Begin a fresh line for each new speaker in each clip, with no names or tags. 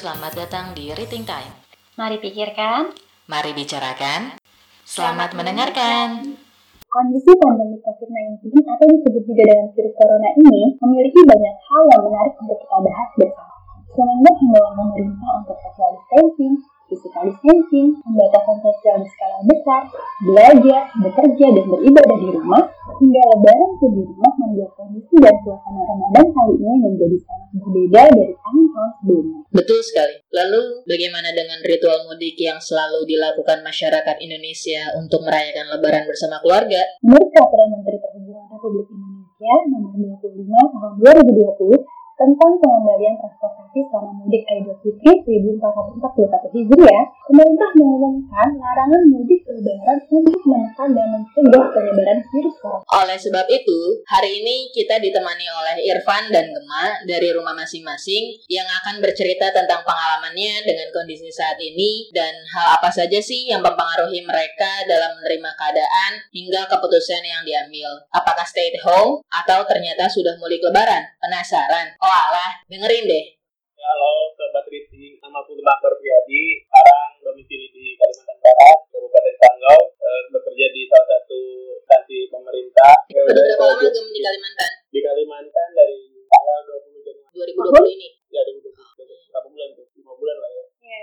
selamat datang di Reading Time.
Mari pikirkan.
Mari bicarakan. Selamat mendengarkan.
Kondisi pandemi COVID-19 atau disebut juga dengan virus corona ini memiliki banyak hal yang menarik untuk kita bahas bersama. Semenjak himbauan pemerintah untuk social distancing, physical distancing, pembatasan sosial di skala besar, belajar, bekerja, dan beribadah di rumah, hingga lebaran pun di rumah membuat kondisi dan suasana Ramadan kali ini menjadi sangat berbeda dari tahun-tahun sebelumnya.
Betul sekali. Lalu, bagaimana dengan ritual mudik yang selalu dilakukan masyarakat Indonesia untuk merayakan lebaran bersama keluarga?
Menurut Peraturan Menteri Perhubungan Republik Indonesia Nomor 25 Tahun 2020 tentang pengendalian transportasi selama mudik Idul Fitri 1441 Hijriah, pemerintah mengumumkan larangan mudik lebaran untuk menekan dan mencegah penyebaran virus corona.
Oleh sebab itu, hari ini kita ditemani oleh Irfan dan Gema dari rumah masing-masing yang akan bercerita tentang pengalamannya dengan kondisi saat ini dan hal apa saja sih yang mempengaruhi mereka dalam menerima keadaan hingga keputusan yang diambil. Apakah stay at home atau ternyata sudah mudik lebaran? Penasaran? Alah, dengerin deh.
Ya, halo Sobat Riti, nama aku Bakar Priyadi, sekarang domisili di Kalimantan Barat, Kabupaten Sanggau, eh, bekerja di salah satu instansi pemerintah. Ya,
Udah
udah,
berapa lama gem di Kalimantan?
Di Kalimantan dari tanggal 20 Januari
2020 ini.
ya 2020. Berapa bulan tuh? 5 bulan lah ya.
Ya,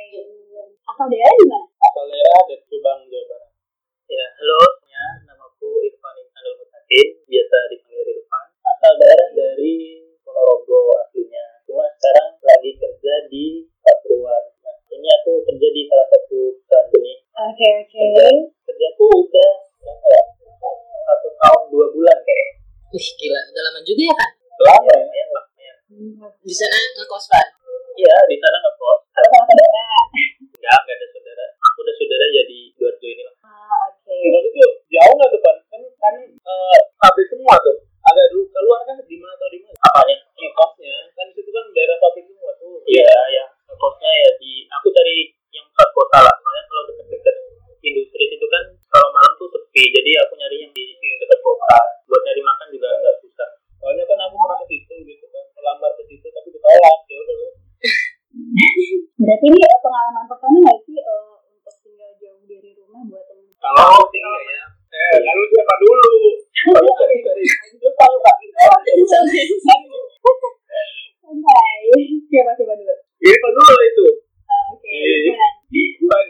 Asal daerah di mana?
Asal daerah dari Subang, Jawa Barat.
Ya, halo, ya, namaku Irfan Insanul Mutakin, biasa dipanggil Irfan. Asal daerah dari Ponorogo aslinya. Cuma sekarang lagi kerja di Pasuruan. Nah, ini aku kerja di salah satu perusahaan benih.
Oke, oke.
Kerja, kerjaku udah berapa ya? Satu tahun dua bulan kayaknya.
Wih, gila. Udah lama juga ya kan?
Lama ya, lumayan lah.
Di sana ngekos, Pan?
Iya, di sana ngekos.
Sama saudara.
Enggak, enggak ada saudara. Aku udah saudara ya di Duarjo ini lah.
Ah, oke.
Terus itu jauh nggak tuh, Pan? Kan, kan eh, pabrik semua tuh. Agak dulu keluar kan di mana atau di mana?
Apanya?
Kosnya. Kan di situ kan daerah pabrik semua tuh.
Iya, ya. Ngekosnya ya di, aku cari yang dekat kota lah. Soalnya kalau deket-deket industri itu kan kalau malam tuh sepi. Jadi aku nyari yang di sini dekat kota. Buat nyari makan juga agak susah.
Soalnya kan aku pernah ke situ gitu kan. Melamar ke situ tapi ditolak. Ya udah.
Berarti ini pengalaman pertama nggak sih eh, untuk tinggal jauh dari rumah buat temen?
Kalau tinggal ya. Eh, lalu siapa dulu? Kalau cari cari. Lu tahu nggak?
Santai. Siapa siapa dulu?
Siapa dulu itu?
Ah, Oke.
Iya.
Irfan.
Pan.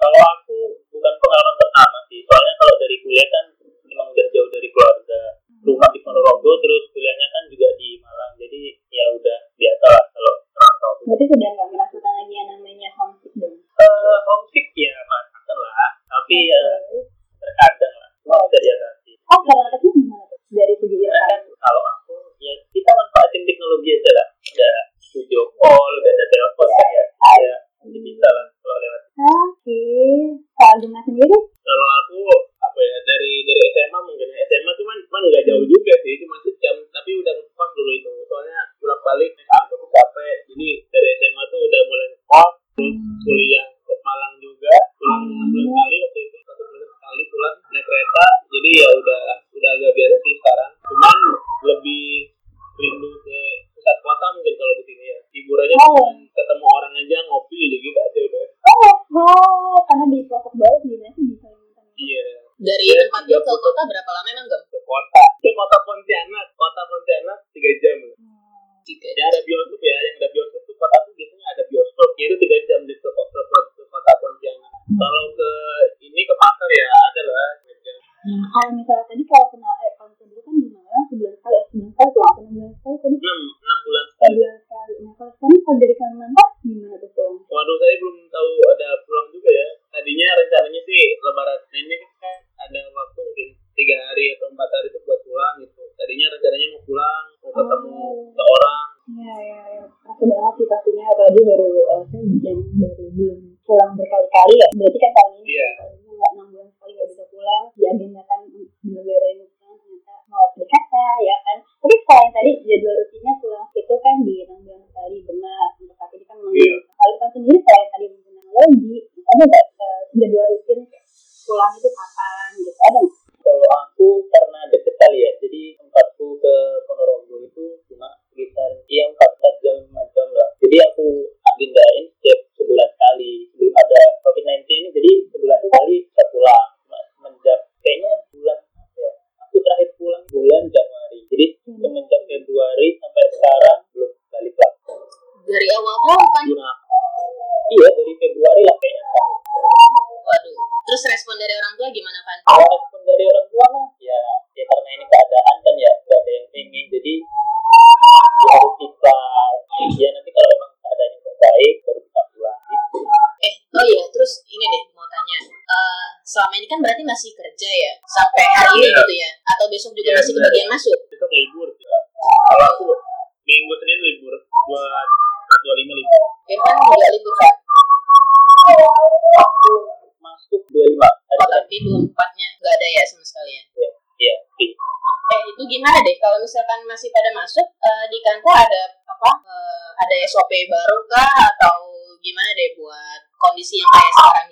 Kalau aku bukan pengalaman pertama sih. Soalnya kalau dari kuliah kan memang udah jauh dari keluarga. Rumah di Ponorogo terus kuliahnya kan juga di Malang. Jadi ya udah biasa lah kalau merantau.
Berarti sudah nggak merasakan lagi yang namanya homesick dong?
Eh, homesick ya merasakan lah. Tapi ya terkadang lah. Mau bisa diatasi.
Oh, karena tesnya gimana tuh? Dari segi
Karena
Irfan.
kan kalau aku ya kita manfaatin teknologi aja lah. Ada video call, udah ada telepon kan ya. Ya, jadi bisa lah kalau lewat.
Oke. Kalau Gema sendiri?
Kalau aku apa ya dari dari SMA mungkin ya. SMA cuman cuman nggak jauh juga sih cuma sejam tapi udah ngekos dulu itu soalnya bolak balik naik angkot tuh capek jadi dari SMA tuh udah mulai ngekos terus kuliah ke Malang juga pulang enam bulan sekali waktu itu satu bulan sekali pulang naik kereta jadi ya udah udah agak biasa sih sekarang cuman lebih rindu ke pusat kota mungkin kalau di sini ya
Oh.
ketemu orang aja ngopi aja gitu aja udah
Oh, oh, karena di pelosok banget gimana sih ini?
iya
Dari
Iya,
tempat lu ke kota berapa lama emang, Gem? masih
iya. sih
kebagian masuk.
Itu libur ya. kalau aku minggu senin libur buat dua lima libur.
Firman juga libur kan
aku masuk dua
lima.
Oh,
Tapi dua empatnya nggak ada ya sama sekali ya?
Iya, iya iya
eh itu gimana deh? Kalau misalkan masih pada masuk uh, di kantor ada apa? Uh, ada SOP baru kah? Atau gimana deh buat kondisi yang kayak sekarang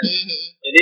Kan.
Hmm,
hmm.
Jadi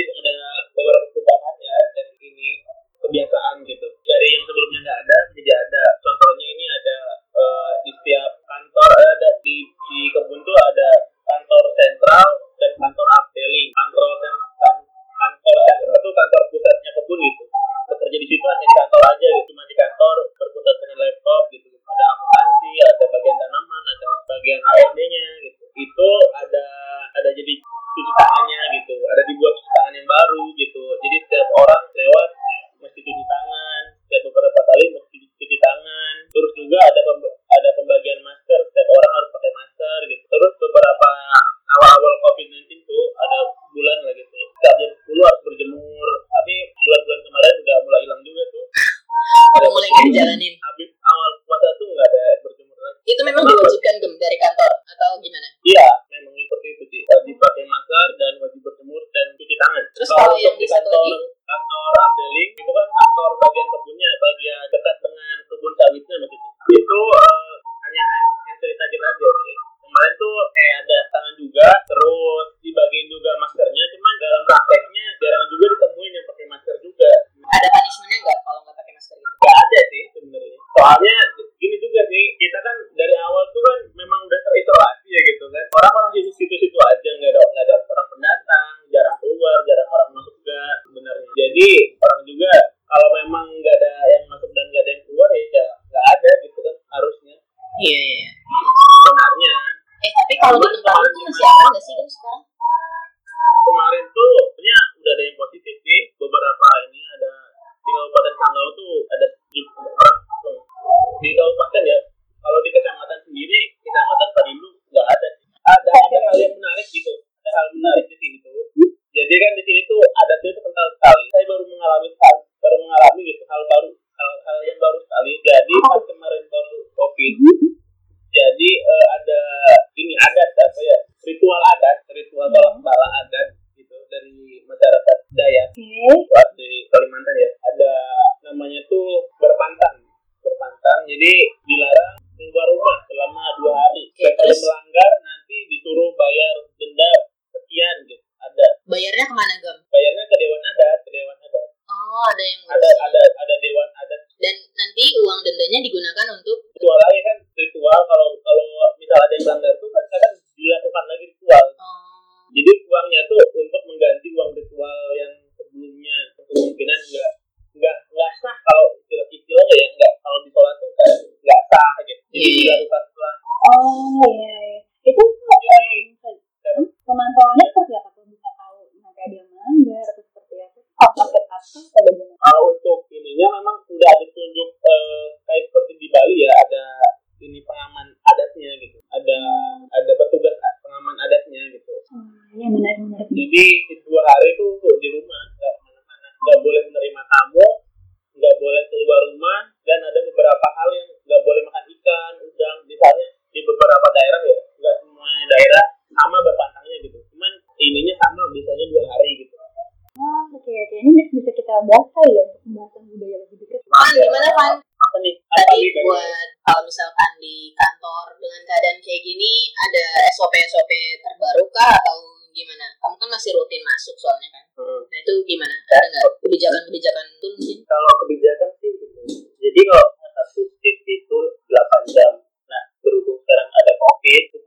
uang dendanya digunakan untuk
ritual lain kan ritual kalau kalau misal ada yang melanggar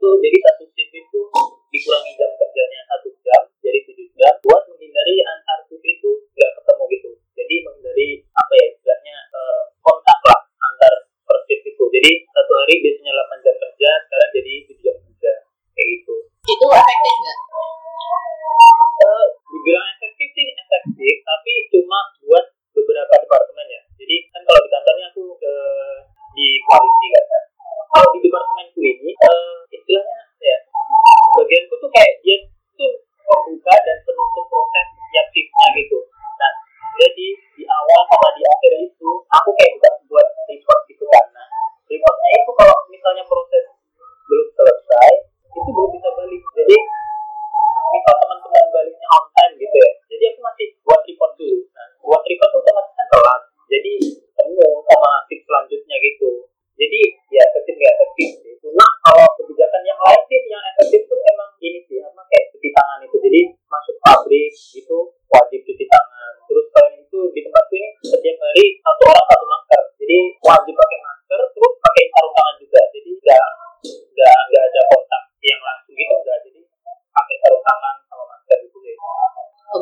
itu
jadi
satu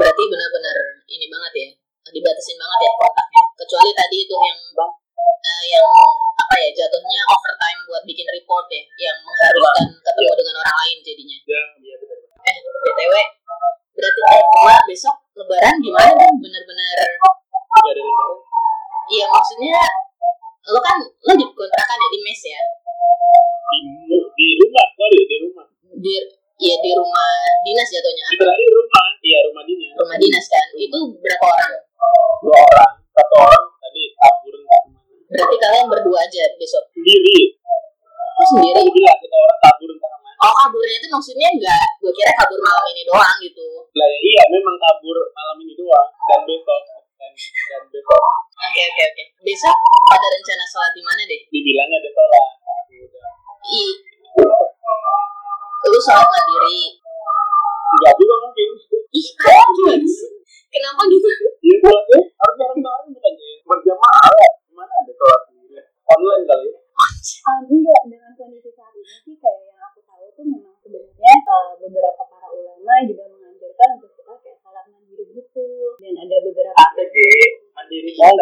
berarti benar-benar ini banget ya dibatasin banget ya kontaknya kecuali tadi itu yang all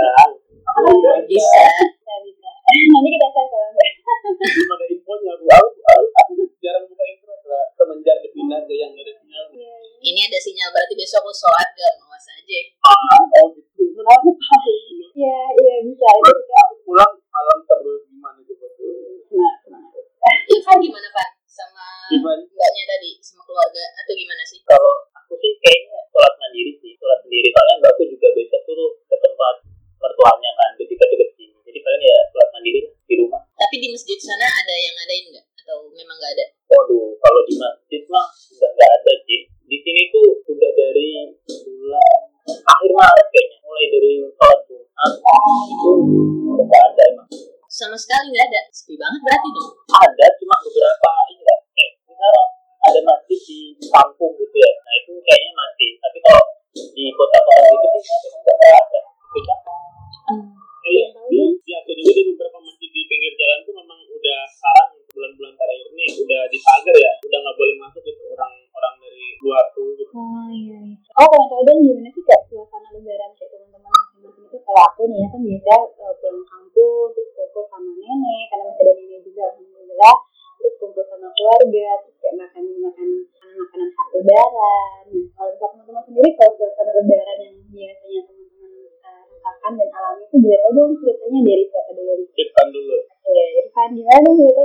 kan
biasa uh, e,
pulang
kampung
terus kumpul sama nenek karena masih ada nenek juga alhamdulillah. Terus kumpul sama keluarga terus kayak makan makan makanan khas lebaran. Nah kalau misalnya teman-teman sendiri kalau suasana lebaran yang biasanya teman-teman uh, rasakan dan alami itu boleh tahu dong ceritanya dari siapa dulu
Irfan dulu.
Oke Irfan gimana
gitu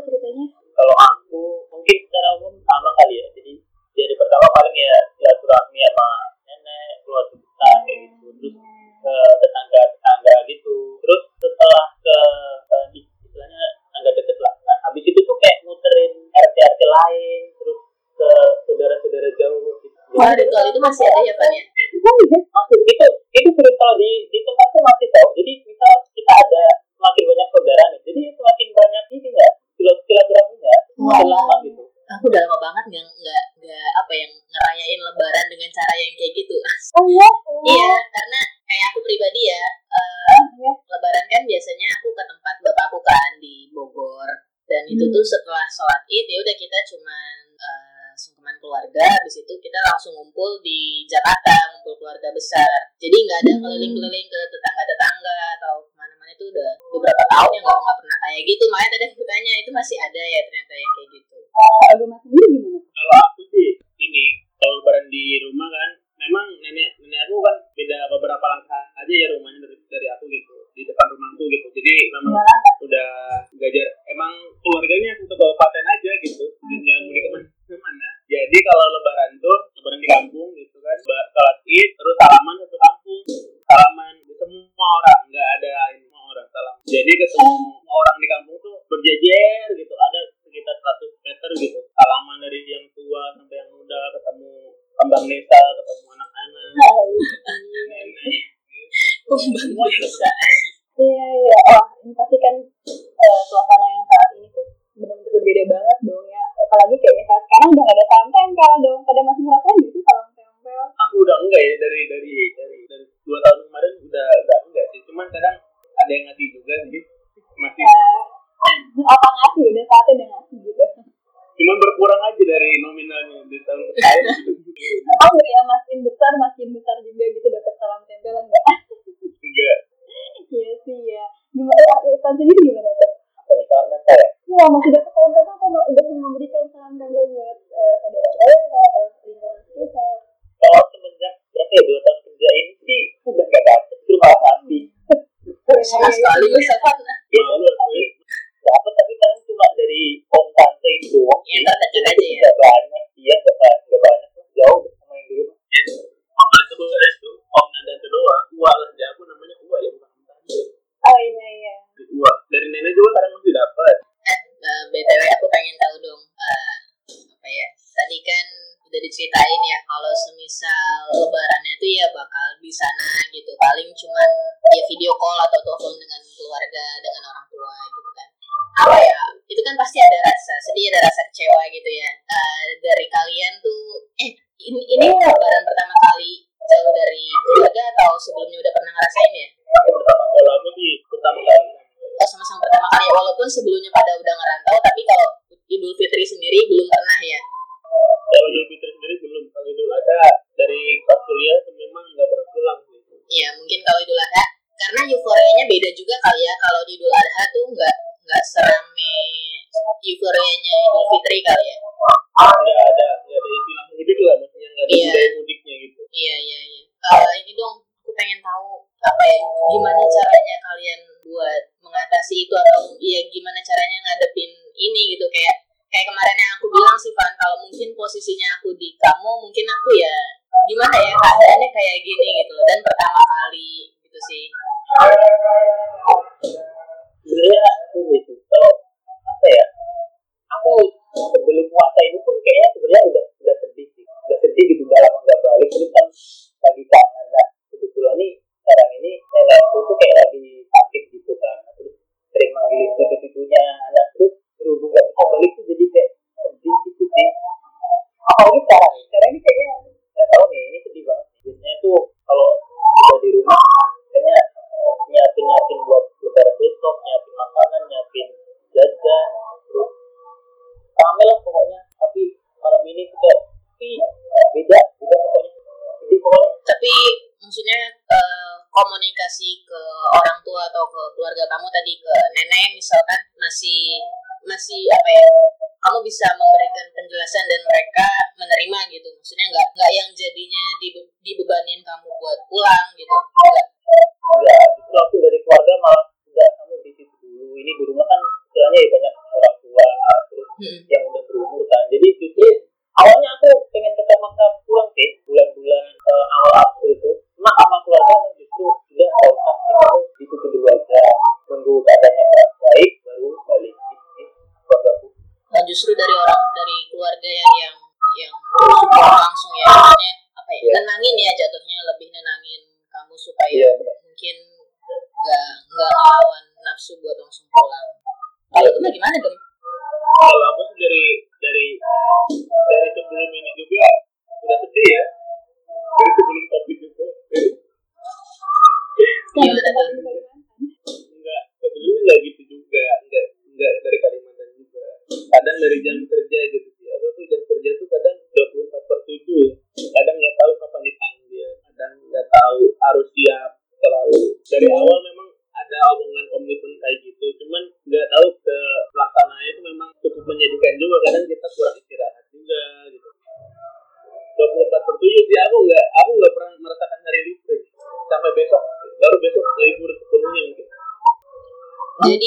他写的也。ada
kebutanya itu masih ada ya
ternyata yang kayak gitu.
Kalau
rumah
sendiri gimana?
Kalau
aku sih
ini kalau
lebaran di rumah kan
小胖子啊个
小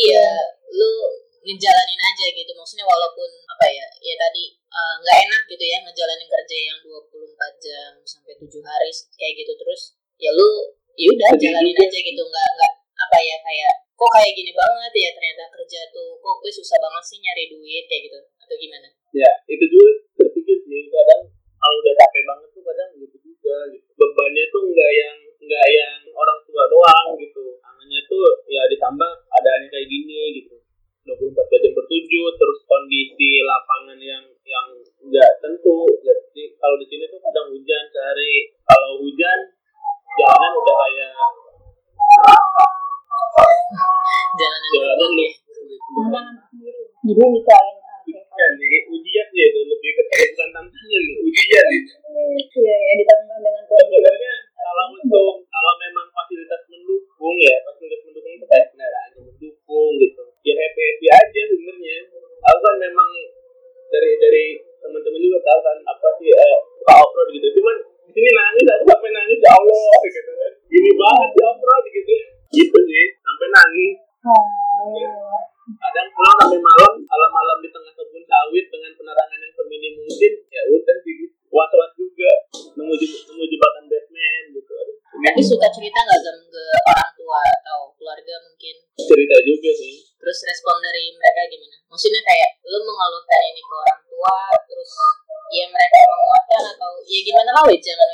ya lu ngejalanin aja gitu. Maksudnya walaupun apa ya ya tadi eh, nggak enak gitu ya ngejalanin kerja yang 24 jam sampai tujuh hari kayak gitu terus ya lu ya udah jalanin aja gitu. Nggak nggak apa ya kayak kok kayak gini banget ya ternyata kerja tuh kok gue susah banget sih nyari duit kayak gitu atau gimana?
Ya itu juga terpikir sih kadang kalau udah capek banget tuh kadang gitu juga gitu. Bebannya tuh nggak yang nggak yang orang tua doang gitu tuh ya ditambah adanya kayak gini gitu. 24 jam bertujuh terus kondisi lapangan yang yang nggak tentu jadi kalau di sini tuh kadang hujan sehari. Kalau hujan jalanan udah kayak
jalanan
jalanan
sendiri. Jadi misalnya kayak
ujian nih ujian nih itu lebih ke bukan tantangan nih ujian. Nih
iya ya ditambah dengan kondisi
sebenarnya kalau untuk kalau memang fasilitas mendukung ya fasilitas mendukung itu kayak kendaraannya mendukung gitu. Ya happy happy aja sebenarnya. Aku kan memang dari dari teman-teman juga tahu kan apa sih eh, suka off road gitu. Cuman di sini nangis aku sampai nangis ya Allah gitu kan. Gini banget di off road gitu. Gitu sih sampai nangis. Kadang pulang sampai malam malam-malam di tengah kebun sawit
suka cerita nggak ke orang tua atau keluarga mungkin?
Cerita juga sih.
Terus respon dari mereka gimana? Maksudnya kayak lu mengeluhkan ini ke orang tua terus ya mereka menguatkan atau ya gimana? Lah wejangan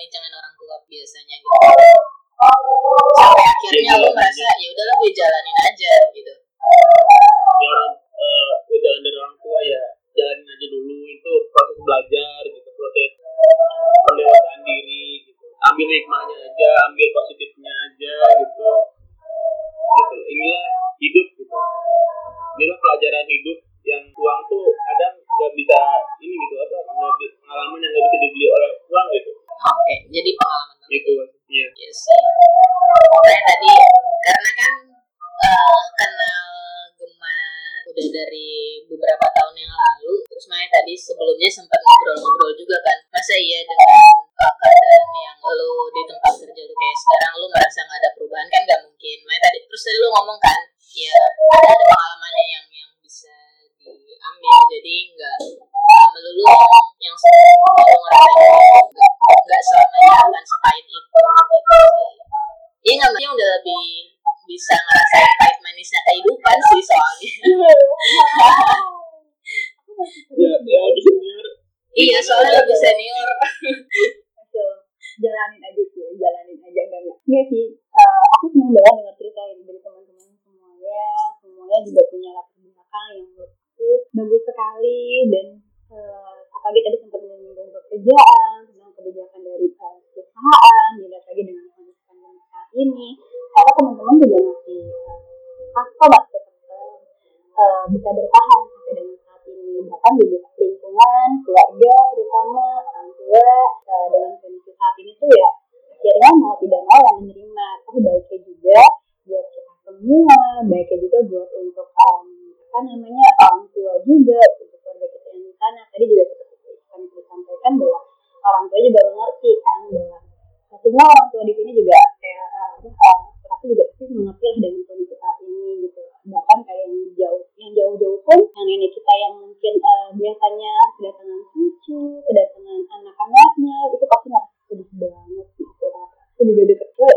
lebih bisa ngerasain pahit manisnya kehidupan sih soalnya.
ya ya senior
iya soalnya lebih senior.
Hasil jalanin aja sih, jalanin aja enggak enggak. Iya sih,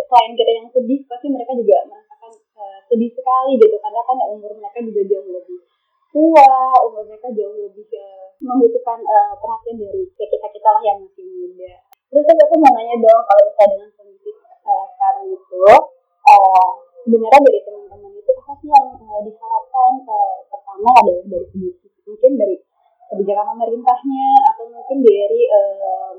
selain kita yang sedih pasti mereka juga merasakan eh, sedih sekali gitu. Karena kan ya umur mereka juga jauh lebih tua umur mereka jauh lebih eh, membutuhkan eh, perhatian dari kayak kita kita lah yang masih muda. Terus aku mau nanya dong kalau misalnya dengan kondisi eh, sekarang itu eh, sebenarnya dari teman-teman itu apa sih yang eh, diharapkan eh, pertama adalah dari segi mungkin dari kebijakan pemerintahnya atau mungkin dari eh,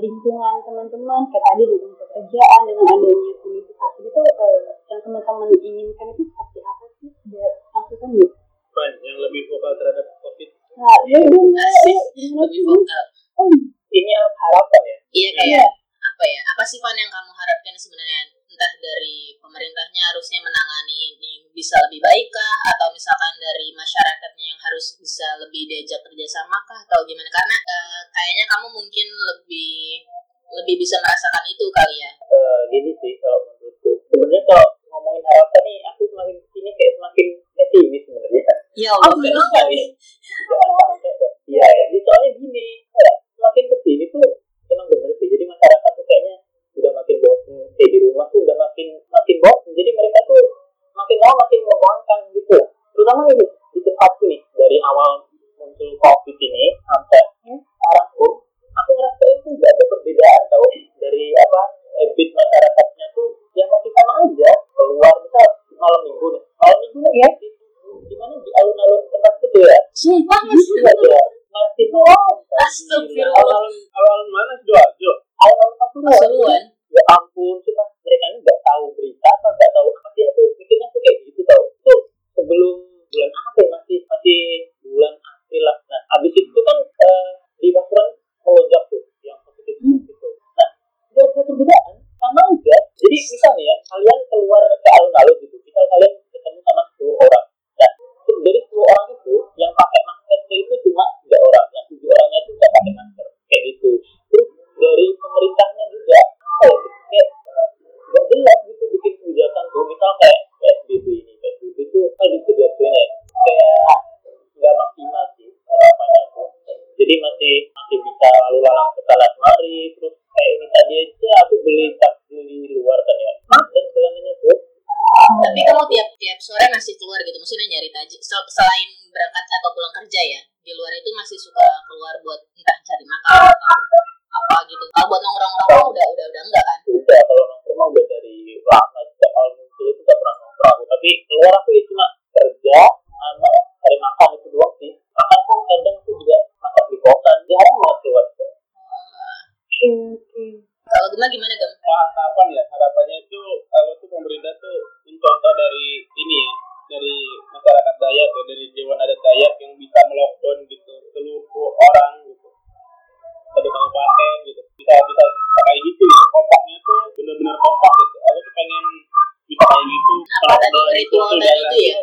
lingkungan teman-teman? Kayak tadi di lingkungan pekerjaan dengan adanya kondisi saat ini tuh eh, yang teman-teman inginkan itu seperti apa sih? Ada masukan gitu
Pan, yang lebih vokal terhadap covid.
Nah ya dong
Asik, lebih vokal.
ini harapan ya?
Iya. kayak Allah.
Oh,
belum. Iya. Gitu. iya, jadi soalnya gini, makin ke sini tuh emang bener sih. Jadi masyarakat tuh kayaknya udah makin bosan stay eh, di rumah tuh udah makin makin bosan. Jadi mereka tuh makin lama makin membosankan gitu. Terutama ini di tempat nih dari awal muncul covid ini sampai
what was kerja ya. Di luar itu masih suka keluar buat entah cari makan atau apa gitu. Kalau buat nongkrong nongkrong udah udah udah enggak kan?
Udah kalau nongkrong mah udah dari lama sejak awal muncul itu udah pernah nongkrong. Tapi keluar aku itu cuma kerja sama cari makan itu doang sih. Makan pun kadang tuh juga makan di kosan jarang banget keluar
kalau gimana gimana gem?
Harapan ya harapannya itu kalau
ritual tadi itu ya?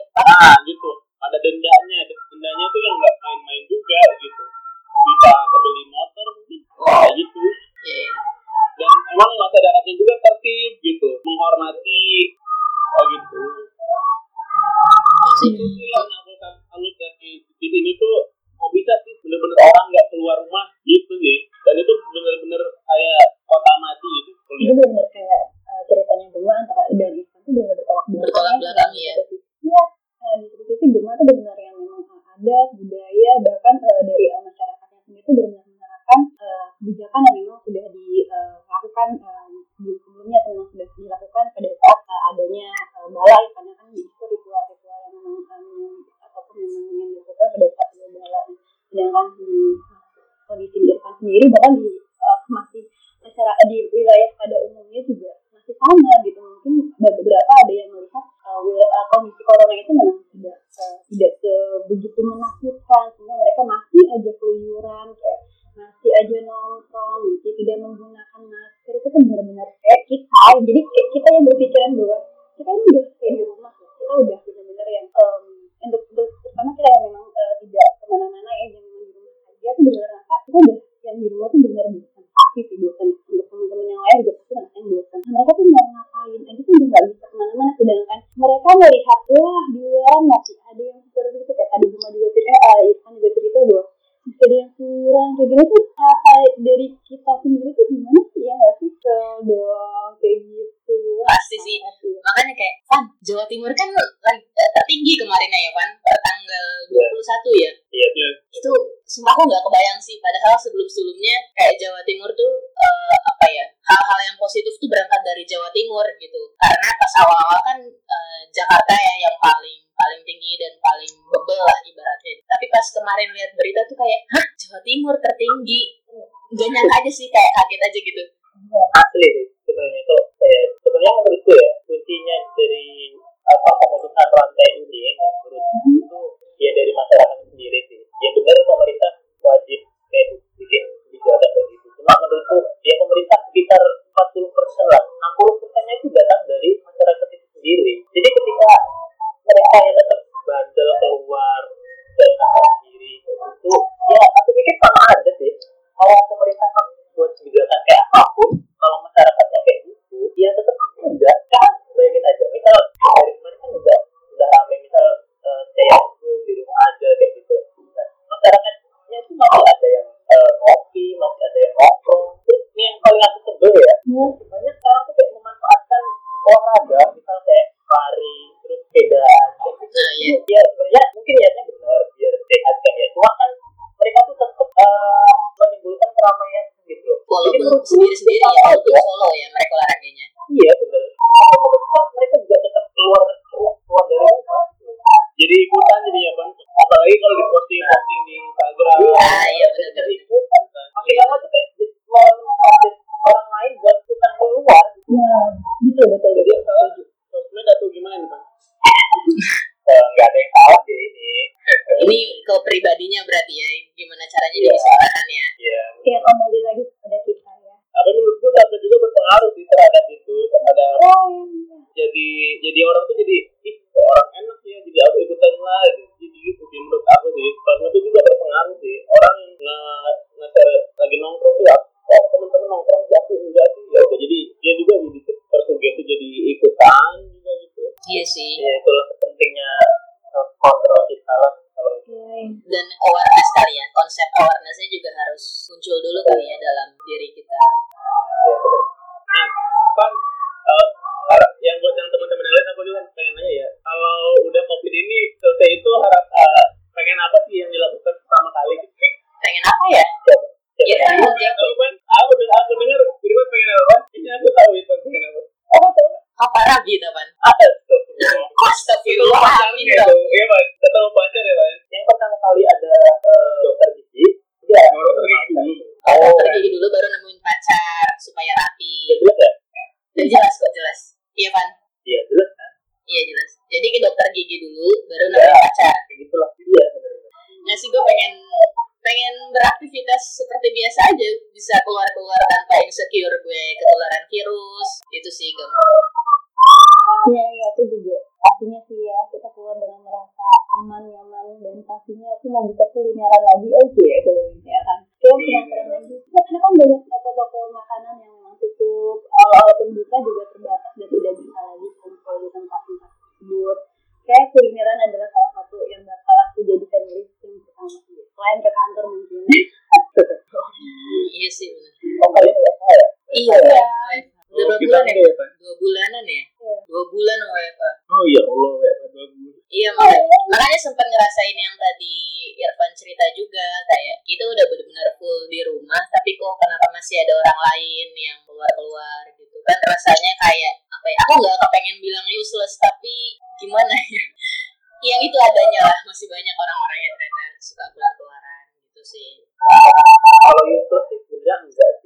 kebijakan dari
Jawa Timur gitu. Karena pas awal-awal kan uh, Jakarta ya yang paling paling tinggi dan paling bebel lah ibaratnya. Tapi pas kemarin lihat berita tuh kayak hah Jawa Timur tertinggi. Gak nyangka aja sih kayak kaget aja gitu.
Iya, asli sebenarnya. Tuh kayak sebenarnya menurut ya kuncinya dari apa pemutusan rantai ini
penyiaran lagi.
kalau
useless sih
sebenarnya enggak.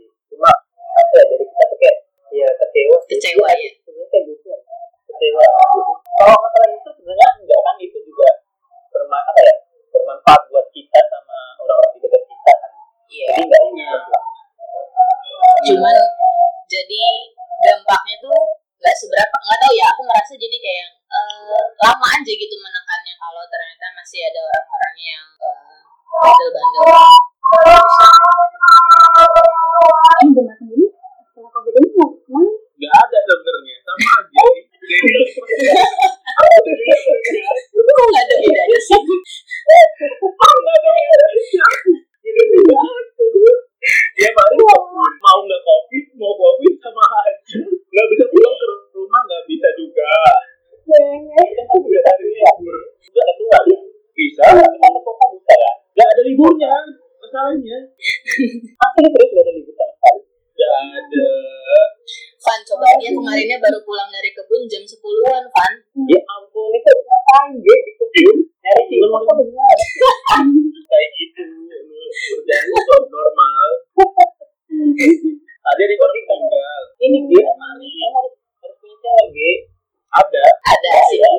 ini
dia
mari yang harus harus punya cewek
ada.
Ada sih. Ya,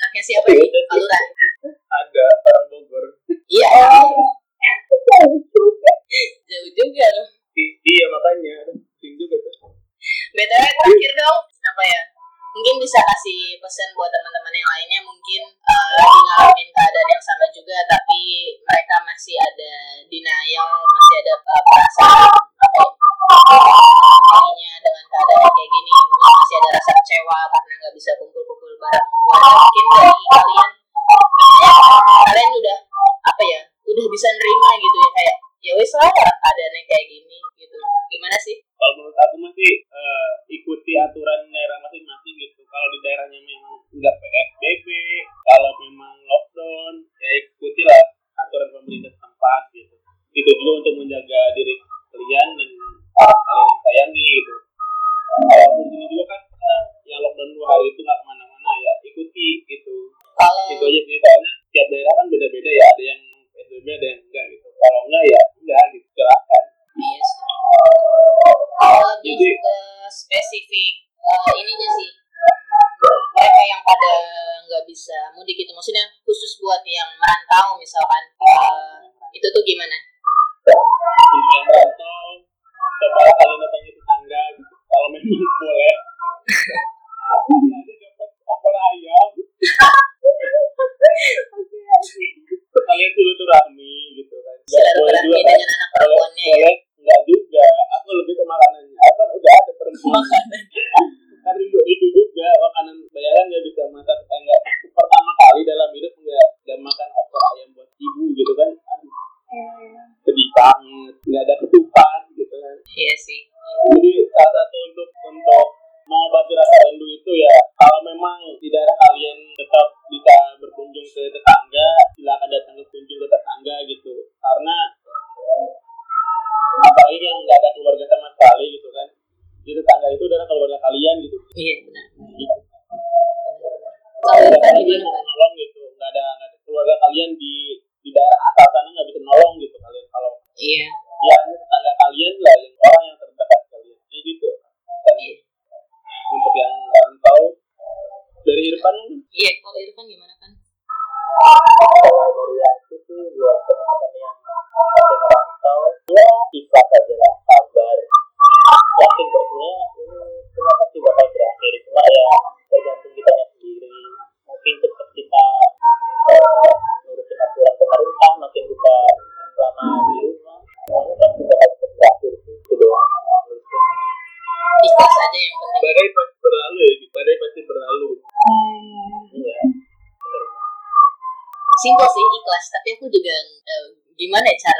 anaknya siapa
iya, ini
Aluran
ada orang Bogor.
Iya. Oh. Jauh juga loh.
Iya makanya. Sing juga tuh.
Btw terakhir dong. Apa ya? Mungkin bisa kasih pesan buat teman bisa mudik itu maksudnya khusus buat yang merantau misalkan uh, itu tuh gimana?
baru-baru itu
sih
buat teman-teman yang masih merantau ya ikhlas aja lah.
mal hecha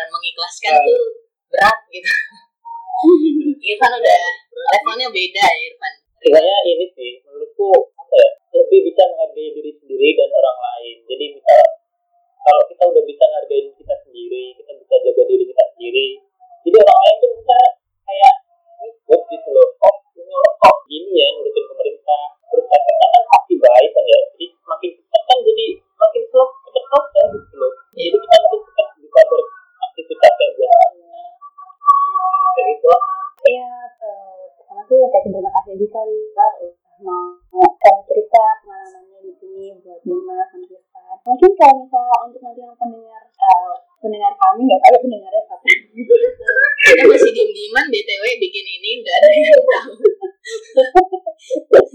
kami nggak ada pendengarnya satu
kita masih diem dieman btw bikin ini nggak ada yang tahu.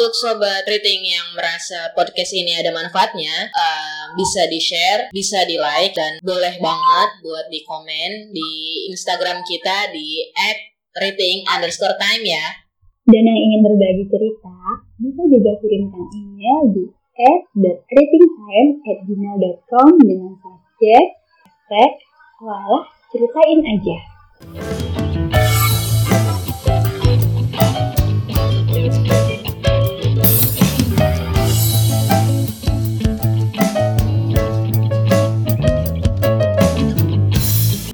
untuk
sobat rating yang merasa podcast ini ada manfaatnya, uh, bisa di share, bisa di like dan boleh banget buat di komen di Instagram kita di @rating underscore time ya.
Dan yang ingin berbagi cerita, bisa juga kirimkan email di at.ratingtime@gmail.com dengan subjek tag walah ceritain aja.